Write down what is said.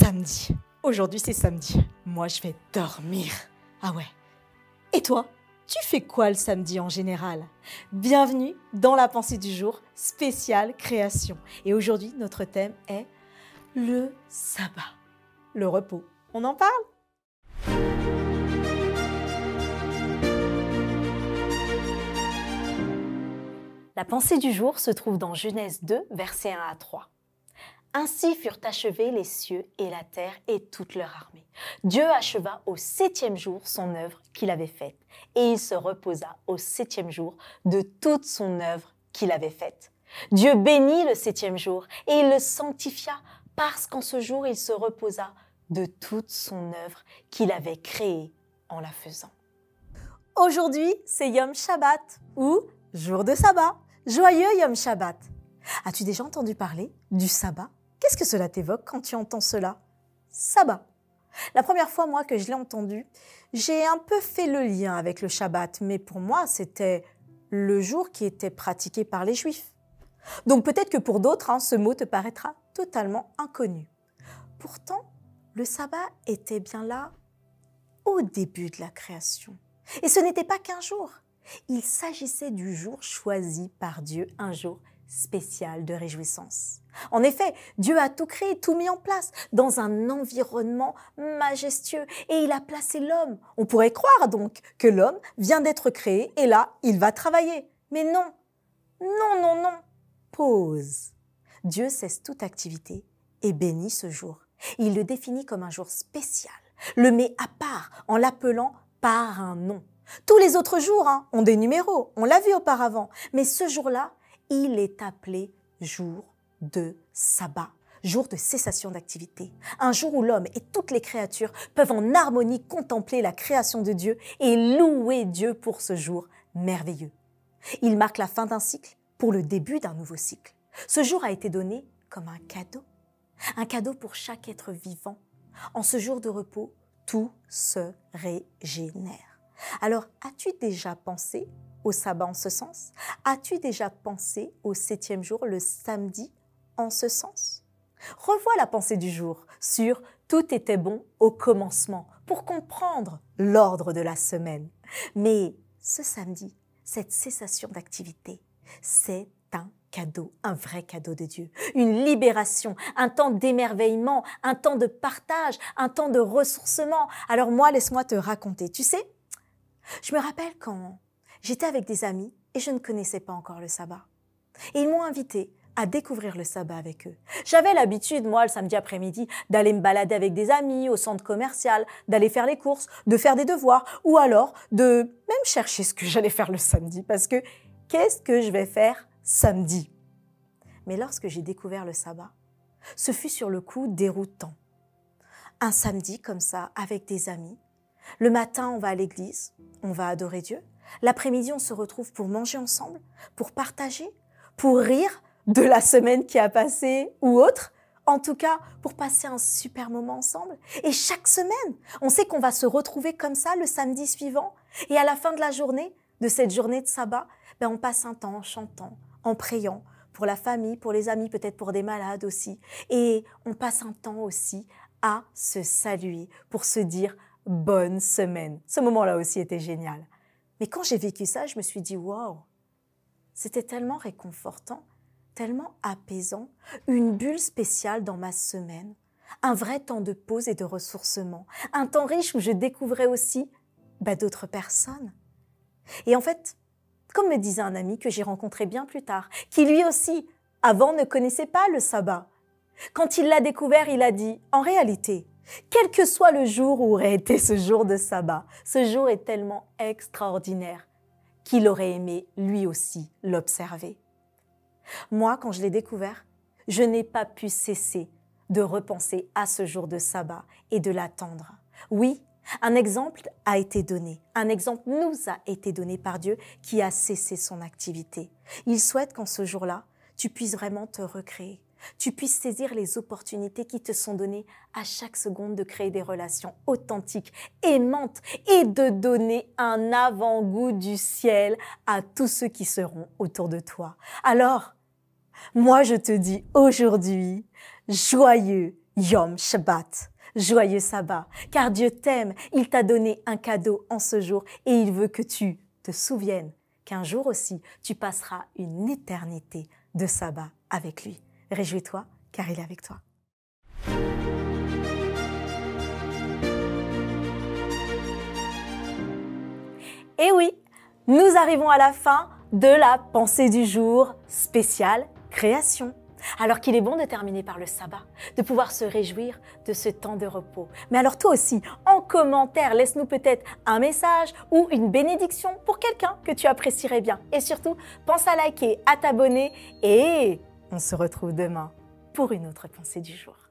samedi. Aujourd'hui, c'est samedi. Moi, je vais dormir. Ah ouais. Et toi tu fais quoi le samedi en général? Bienvenue dans la pensée du jour spéciale création. Et aujourd'hui, notre thème est le sabbat, le repos. On en parle? La pensée du jour se trouve dans Genèse 2, versets 1 à 3. Ainsi furent achevés les cieux et la terre et toute leur armée. Dieu acheva au septième jour son œuvre qu'il avait faite, et il se reposa au septième jour de toute son œuvre qu'il avait faite. Dieu bénit le septième jour, et il le sanctifia, parce qu'en ce jour il se reposa de toute son œuvre qu'il avait créée en la faisant. Aujourd'hui, c'est Yom Shabbat, ou jour de sabbat. Joyeux Yom Shabbat. As-tu déjà entendu parler du sabbat? Qu'est-ce que cela t'évoque quand tu entends cela? Sabbat. La première fois, moi, que je l'ai entendu, j'ai un peu fait le lien avec le Shabbat, mais pour moi, c'était le jour qui était pratiqué par les Juifs. Donc peut-être que pour d'autres, hein, ce mot te paraîtra totalement inconnu. Pourtant, le sabbat était bien là au début de la création. Et ce n'était pas qu'un jour. Il s'agissait du jour choisi par Dieu, un jour spécial de réjouissance. En effet, Dieu a tout créé, tout mis en place dans un environnement majestueux et il a placé l'homme. On pourrait croire donc que l'homme vient d'être créé et là, il va travailler. Mais non, non, non, non. Pause. Dieu cesse toute activité et bénit ce jour. Il le définit comme un jour spécial, le met à part en l'appelant par un nom. Tous les autres jours hein, ont des numéros, on l'a vu auparavant, mais ce jour-là, il est appelé jour de sabbat, jour de cessation d'activité, un jour où l'homme et toutes les créatures peuvent en harmonie contempler la création de Dieu et louer Dieu pour ce jour merveilleux. Il marque la fin d'un cycle pour le début d'un nouveau cycle. Ce jour a été donné comme un cadeau, un cadeau pour chaque être vivant. En ce jour de repos, tout se régénère. Alors, as-tu déjà pensé au sabbat en ce sens As-tu déjà pensé au septième jour, le samedi, en ce sens? Revois la pensée du jour sur Tout était bon au commencement pour comprendre l'ordre de la semaine. Mais ce samedi, cette cessation d'activité, c'est un cadeau, un vrai cadeau de Dieu, une libération, un temps d'émerveillement, un temps de partage, un temps de ressourcement. Alors moi, laisse-moi te raconter. Tu sais, je me rappelle quand j'étais avec des amis et je ne connaissais pas encore le sabbat. Et ils m'ont invité à découvrir le sabbat avec eux. J'avais l'habitude, moi, le samedi après-midi, d'aller me balader avec des amis au centre commercial, d'aller faire les courses, de faire des devoirs, ou alors de même chercher ce que j'allais faire le samedi, parce que qu'est-ce que je vais faire samedi? Mais lorsque j'ai découvert le sabbat, ce fut sur le coup déroutant. Un samedi comme ça, avec des amis. Le matin, on va à l'église, on va adorer Dieu. L'après-midi, on se retrouve pour manger ensemble, pour partager, pour rire de la semaine qui a passé ou autre. En tout cas, pour passer un super moment ensemble. Et chaque semaine, on sait qu'on va se retrouver comme ça le samedi suivant. Et à la fin de la journée, de cette journée de sabbat, ben on passe un temps en chantant, en priant, pour la famille, pour les amis, peut-être pour des malades aussi. Et on passe un temps aussi à se saluer, pour se dire bonne semaine. Ce moment-là aussi était génial. Mais quand j'ai vécu ça, je me suis dit, waouh, c'était tellement réconfortant, tellement apaisant, une bulle spéciale dans ma semaine, un vrai temps de pause et de ressourcement, un temps riche où je découvrais aussi bah, d'autres personnes. Et en fait, comme me disait un ami que j'ai rencontré bien plus tard, qui lui aussi, avant, ne connaissait pas le sabbat. Quand il l'a découvert, il a dit, en réalité, quel que soit le jour où aurait été ce jour de sabbat, ce jour est tellement extraordinaire qu'il aurait aimé lui aussi l'observer. Moi, quand je l'ai découvert, je n'ai pas pu cesser de repenser à ce jour de sabbat et de l'attendre. Oui, un exemple a été donné, un exemple nous a été donné par Dieu qui a cessé son activité. Il souhaite qu'en ce jour-là, tu puisses vraiment te recréer, tu puisses saisir les opportunités qui te sont données à chaque seconde de créer des relations authentiques, aimantes et de donner un avant-goût du ciel à tous ceux qui seront autour de toi. Alors, moi je te dis aujourd'hui, joyeux Yom Shabbat. Joyeux sabbat, car Dieu t'aime, il t'a donné un cadeau en ce jour et il veut que tu te souviennes qu'un jour aussi tu passeras une éternité de sabbat avec lui. Réjouis-toi, car il est avec toi. Et oui, nous arrivons à la fin de la pensée du jour spéciale création. Alors qu'il est bon de terminer par le sabbat, de pouvoir se réjouir de ce temps de repos. Mais alors toi aussi, en commentaire, laisse-nous peut-être un message ou une bénédiction pour quelqu'un que tu apprécierais bien. Et surtout, pense à liker, à t'abonner et on se retrouve demain pour une autre pensée du jour.